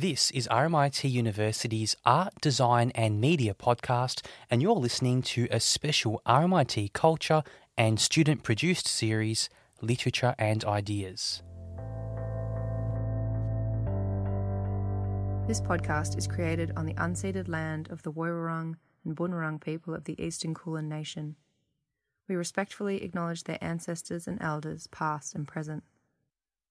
This is RMIT University's Art, Design and Media podcast, and you're listening to a special RMIT Culture and Student produced series, Literature and Ideas. This podcast is created on the unceded land of the Woiwurrung and Bunurong people of the Eastern Kulin Nation. We respectfully acknowledge their ancestors and elders, past and present.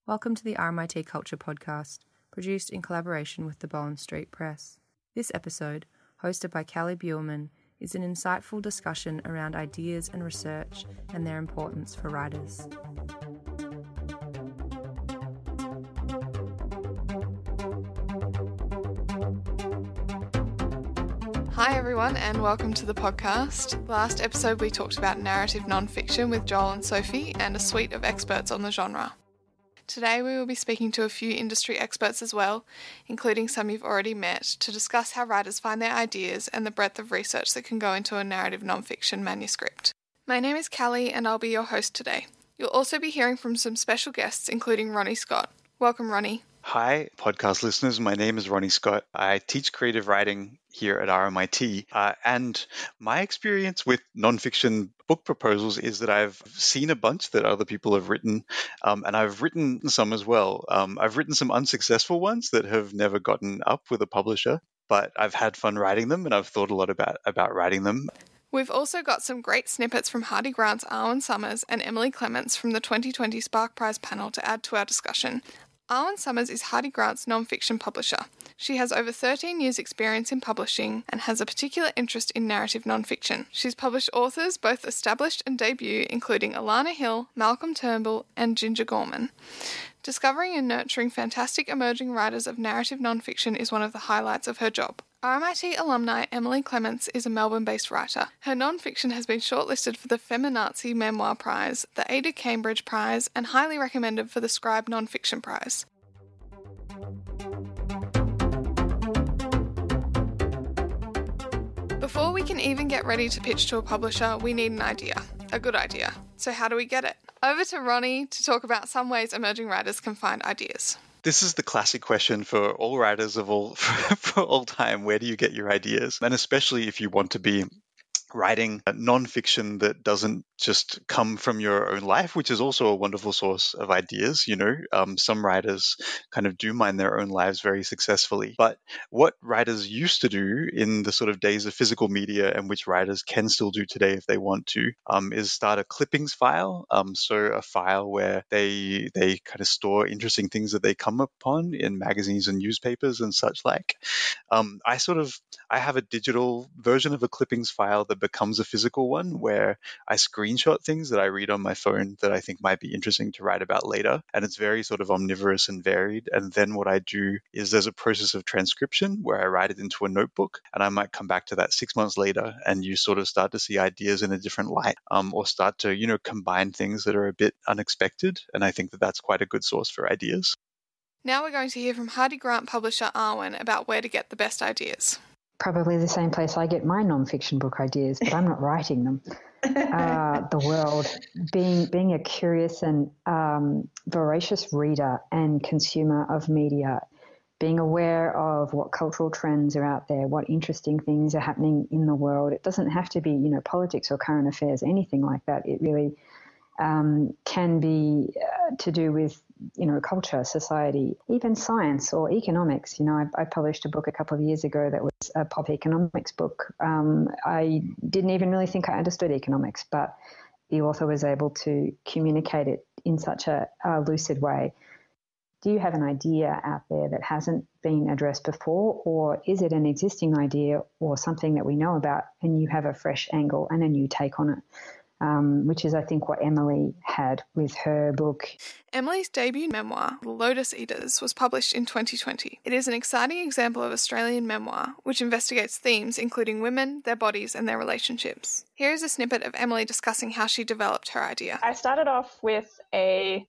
Welcome to the RMIT Culture Podcast, produced in collaboration with the Bowen Street Press. This episode, hosted by Callie Buellman, is an insightful discussion around ideas and research and their importance for writers. Hi, everyone, and welcome to the podcast. Last episode, we talked about narrative nonfiction with Joel and Sophie and a suite of experts on the genre. Today, we will be speaking to a few industry experts as well, including some you've already met, to discuss how writers find their ideas and the breadth of research that can go into a narrative nonfiction manuscript. My name is Callie, and I'll be your host today. You'll also be hearing from some special guests, including Ronnie Scott. Welcome, Ronnie. Hi, podcast listeners. My name is Ronnie Scott. I teach creative writing here at RMIT. Uh, and my experience with nonfiction book proposals is that I've seen a bunch that other people have written, um, and I've written some as well. Um, I've written some unsuccessful ones that have never gotten up with a publisher, but I've had fun writing them, and I've thought a lot about about writing them. We've also got some great snippets from Hardie Grant's Arwen Summers and Emily Clements from the 2020 Spark Prize panel to add to our discussion. Arwen Summers is Hardie Grant's non-fiction publisher. She has over 13 years' experience in publishing and has a particular interest in narrative non-fiction. She's published authors both established and debut, including Alanna Hill, Malcolm Turnbull, and Ginger Gorman. Discovering and nurturing fantastic emerging writers of narrative non-fiction is one of the highlights of her job. RMIT alumni Emily Clements is a Melbourne based writer. Her non-fiction has been shortlisted for the Feminazi Memoir Prize, the Ada Cambridge Prize, and highly recommended for the Scribe Non-Fiction Prize. Before we can even get ready to pitch to a publisher, we need an idea. A good idea. So, how do we get it? Over to Ronnie to talk about some ways emerging writers can find ideas. This is the classic question for all writers of all for all time. Where do you get your ideas? And especially if you want to be writing nonfiction that doesn't just come from your own life, which is also a wonderful source of ideas. You know, um, some writers kind of do mine their own lives very successfully. But what writers used to do in the sort of days of physical media, and which writers can still do today if they want to, um, is start a clippings file. Um, so a file where they they kind of store interesting things that they come upon in magazines and newspapers and such like. Um, I sort of I have a digital version of a clippings file that becomes a physical one where I screenshot things that I read on my phone that I think might be interesting to write about later. And it's very sort of omnivorous and varied. And then what I do is there's a process of transcription where I write it into a notebook and I might come back to that six months later and you sort of start to see ideas in a different light um, or start to, you know, combine things that are a bit unexpected. And I think that that's quite a good source for ideas. Now we're going to hear from Hardie Grant publisher Arwen about where to get the best ideas probably the same place I get my nonfiction book ideas, but I'm not writing them. Uh, the world, being being a curious and um, voracious reader and consumer of media, being aware of what cultural trends are out there, what interesting things are happening in the world. It doesn't have to be, you know, politics or current affairs, anything like that. It really um, can be uh, to do with you know, culture, society, even science or economics. You know, I, I, published a book a couple of years ago that was a pop economics book. Um, I didn't even really think I understood economics, but the author was able to communicate it in such a, a lucid way. Do you have an idea out there that hasn't been addressed before, or is it an existing idea or something that we know about and you have a fresh angle and a new take on it? Um, which is, I think, what Emily had with her book. Emily's debut memoir, Lotus Eaters, was published in 2020. It is an exciting example of Australian memoir which investigates themes including women, their bodies, and their relationships. Here is a snippet of Emily discussing how she developed her idea. I started off with a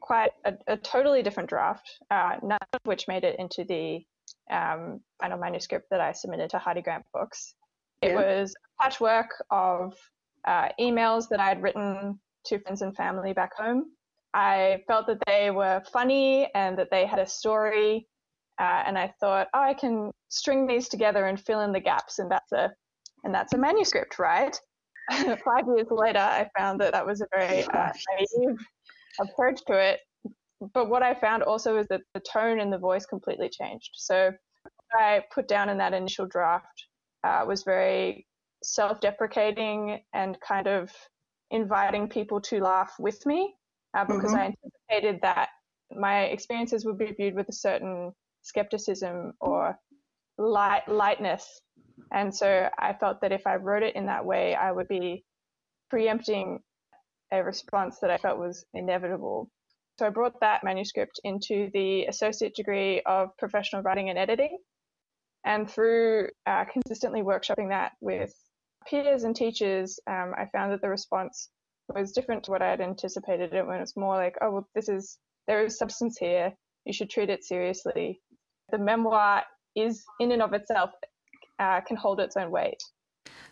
quite a, a totally different draft, uh, none of which made it into the um, final manuscript that I submitted to Hardie Grant Books. It yeah. was a patchwork of uh, emails that I had written to friends and family back home. I felt that they were funny and that they had a story uh, and I thought, oh, I can string these together and fill in the gaps, and that's a and that's a manuscript, right? Five years later, I found that that was a very uh, naive approach to it. But what I found also is that the tone and the voice completely changed. So I put down in that initial draft uh, was very self-deprecating and kind of inviting people to laugh with me uh, because mm-hmm. I anticipated that my experiences would be viewed with a certain skepticism or light lightness. And so I felt that if I wrote it in that way, I would be preempting a response that I felt was inevitable. So I brought that manuscript into the associate degree of professional writing and editing. And through uh, consistently workshopping that with peers and teachers, um, I found that the response was different to what I had anticipated. It was more like, oh, well, this is, there is substance here. You should treat it seriously. The memoir is, in and of itself, uh, can hold its own weight.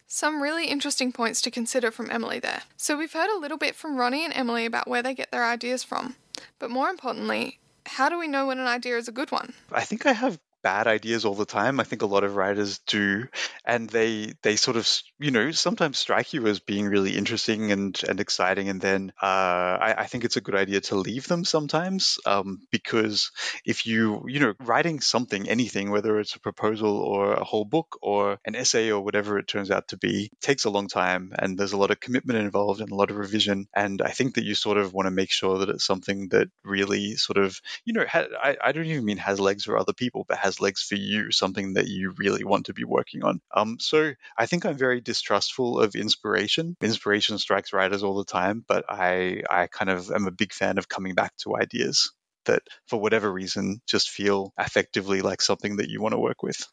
Some really interesting points to consider from Emily there. So, we've heard a little bit from Ronnie and Emily about where they get their ideas from. But more importantly, how do we know when an idea is a good one? I think I have bad ideas all the time. I think a lot of writers do, and they they sort of you know sometimes strike you as being really interesting and and exciting, and then uh, I, I, think it's a good idea to leave them sometimes um, because if you you know writing something anything whether it's a proposal or a whole book or an essay or whatever it turns out to be takes a long time and there's a lot of commitment involved and a lot of revision and I think that you sort of want to make sure that it's something that really sort of you know ha- I, I don't even mean has legs for other people but has has legs for you, something that you really want to be working on. Um, so I think I'm very distrustful of inspiration. Inspiration strikes writers all the time, but I, I kind of am a big fan of coming back to ideas that, for whatever reason, just feel effectively like something that you want to work with.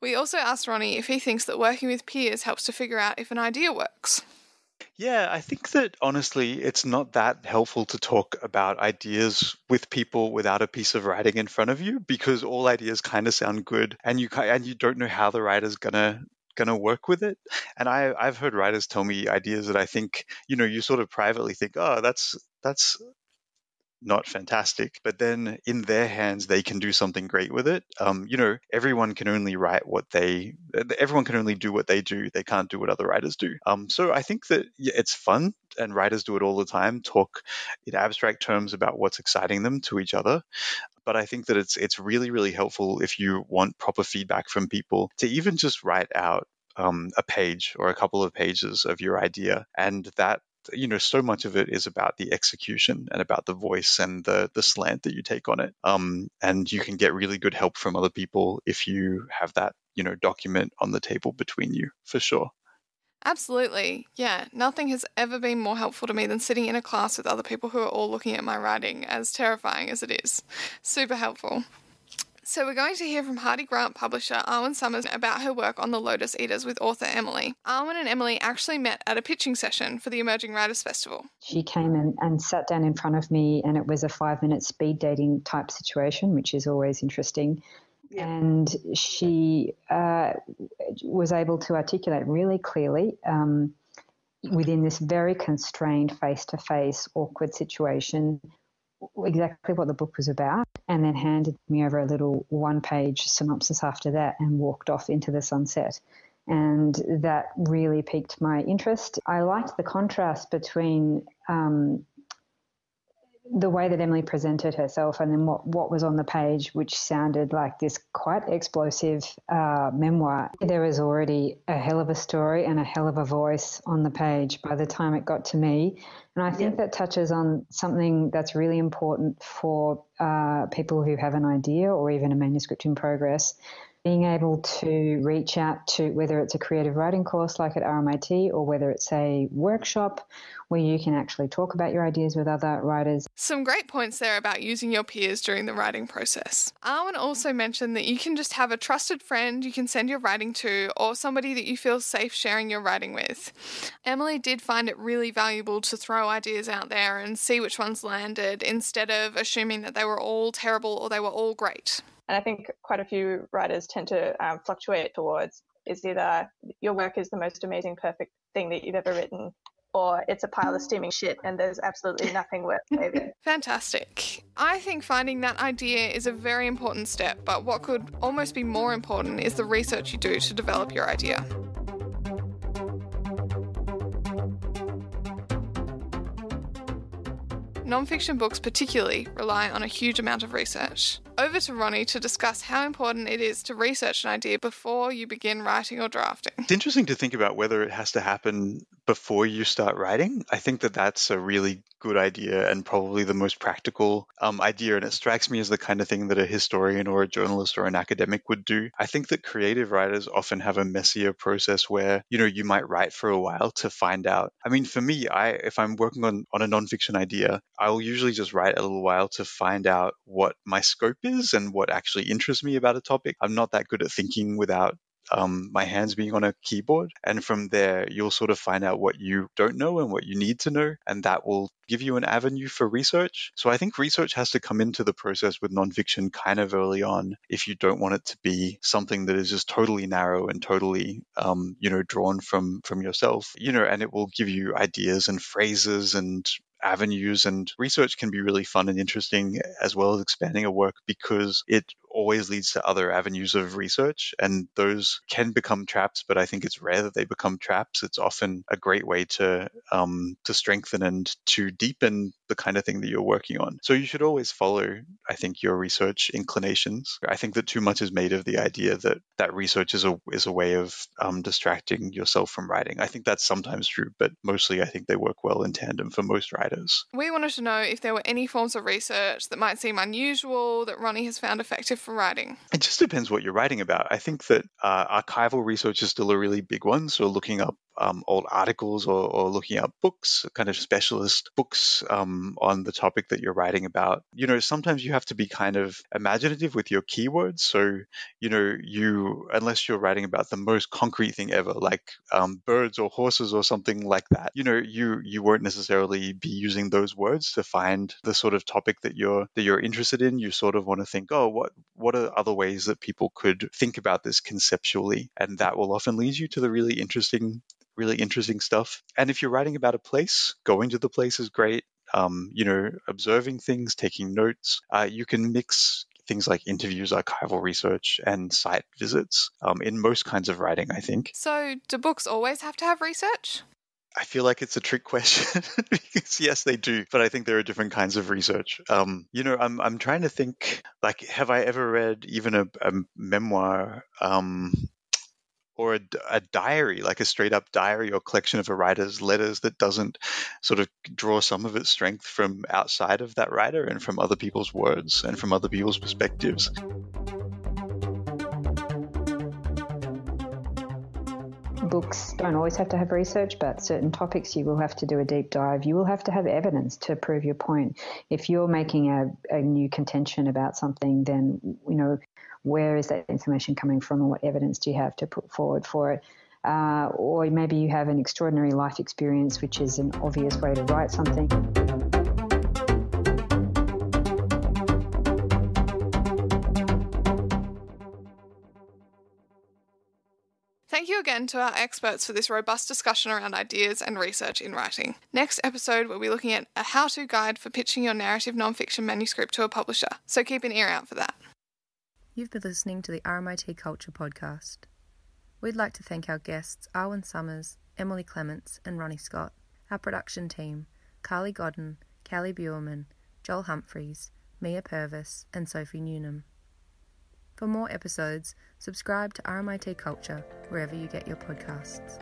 We also asked Ronnie if he thinks that working with peers helps to figure out if an idea works. Yeah, I think that honestly, it's not that helpful to talk about ideas with people without a piece of writing in front of you because all ideas kind of sound good, and you and you don't know how the writer's gonna gonna work with it. And I I've heard writers tell me ideas that I think you know you sort of privately think, oh, that's that's not fantastic, but then in their hands, they can do something great with it. Um, you know, everyone can only write what they, everyone can only do what they do. They can't do what other writers do. Um, so I think that it's fun, and writers do it all the time. Talk in abstract terms about what's exciting them to each other. But I think that it's it's really really helpful if you want proper feedback from people to even just write out um, a page or a couple of pages of your idea, and that you know so much of it is about the execution and about the voice and the the slant that you take on it um, and you can get really good help from other people if you have that you know document on the table between you for sure Absolutely. Yeah. Nothing has ever been more helpful to me than sitting in a class with other people who are all looking at my writing, as terrifying as it is. Super helpful. So, we're going to hear from Hardie Grant publisher Arwen Summers about her work on The Lotus Eaters with author Emily. Arwen and Emily actually met at a pitching session for the Emerging Writers Festival. She came in and sat down in front of me, and it was a five minute speed dating type situation, which is always interesting. Yeah. And she uh, was able to articulate really clearly um, within this very constrained face to face, awkward situation exactly what the book was about and then handed me over a little one page synopsis after that and walked off into the sunset. And that really piqued my interest. I liked the contrast between um, the way that Emily presented herself and then what, what was on the page, which sounded like this quite explosive uh, memoir. There was already a hell of a story and a hell of a voice on the page by the time it got to me. And I think that touches on something that's really important for uh, people who have an idea or even a manuscript in progress. Being able to reach out to whether it's a creative writing course like at RMIT or whether it's a workshop where you can actually talk about your ideas with other writers. Some great points there about using your peers during the writing process. Arwen also mentioned that you can just have a trusted friend you can send your writing to or somebody that you feel safe sharing your writing with. Emily did find it really valuable to throw ideas out there and see which ones landed instead of assuming that they were all terrible or they were all great. And I think quite a few writers tend to um, fluctuate towards is either your work is the most amazing, perfect thing that you've ever written, or it's a pile of steaming shit and there's absolutely nothing worth saving. Fantastic. I think finding that idea is a very important step, but what could almost be more important is the research you do to develop your idea. Non-fiction books, particularly, rely on a huge amount of research. Over to Ronnie to discuss how important it is to research an idea before you begin writing or drafting. It's interesting to think about whether it has to happen before you start writing. I think that that's a really good idea and probably the most practical um, idea. And it strikes me as the kind of thing that a historian or a journalist or an academic would do. I think that creative writers often have a messier process where, you know, you might write for a while to find out. I mean, for me, I if I'm working on, on a nonfiction idea, I will usually just write a little while to find out what my scope is and what actually interests me about a topic. I'm not that good at thinking without um, my hands being on a keyboard. And from there, you'll sort of find out what you don't know and what you need to know. And that will give you an avenue for research. So I think research has to come into the process with nonfiction kind of early on if you don't want it to be something that is just totally narrow and totally, um, you know, drawn from from yourself, you know, and it will give you ideas and phrases and avenues and research can be really fun and interesting as well as expanding a work because it always leads to other avenues of research and those can become traps but i think it's rare that they become traps. It's often a great way to um, to strengthen and to deepen the kind of thing that you're working on. So you should always follow i think your research inclinations. I think that too much is made of the idea that that research is a is a way of um, distracting yourself from writing. I think that's sometimes true but mostly i think they work well in tandem for most writers. We wanted to know if there were any forms of research that might seem unusual that Ronnie has found effective for writing. It just depends what you're writing about. I think that uh, archival research is still a really big one. So looking up um, old articles or, or, looking up books, kind of specialist books um, on the topic that you're writing about. You know, sometimes you have to be kind of imaginative with your keywords. So, you know, you, unless you're writing about the most concrete thing ever, like um, birds or horses or something like that, you know, you, you won't necessarily be using those words to find the sort of topic that you're, that you're interested in. You sort of want to think, oh, what, what are other ways that people could think about this conceptually? And that will often lead you to the really interesting really interesting stuff. And if you're writing about a place, going to the place is great. Um, you know, observing things, taking notes. Uh, you can mix things like interviews, archival research, and site visits um, in most kinds of writing, I think. So, do books always have to have research? I feel like it's a trick question because yes, they do, but I think there are different kinds of research. Um, you know, I'm I'm trying to think like, have I ever read even a, a memoir um, or a, a, diary, like a straight up diary or collection of a writer's letters that doesn't sort of draw some of its strength from outside of that writer and from other people's words and from other people's perspectives. Books don't always have to have research, but certain topics you will have to do a deep dive. You will have to have evidence to prove your point. If you're making a, a new contention about something, then you know where is that information coming from and what evidence do you have to put forward for it? Uh, or maybe you have an extraordinary life experience, which is an obvious way to write something. Thank you again to our experts for this robust discussion around ideas and research in writing. Next episode, we'll be looking at a how to guide for pitching your narrative nonfiction manuscript to a publisher, so keep an ear out for that. You've been listening to the RMIT Culture Podcast. We'd like to thank our guests Arwen Summers, Emily Clements, and Ronnie Scott, our production team, Carly Godden, Callie Buerman, Joel Humphreys, Mia Purvis, and Sophie Newnham. For more episodes, subscribe to RMIT Culture wherever you get your podcasts.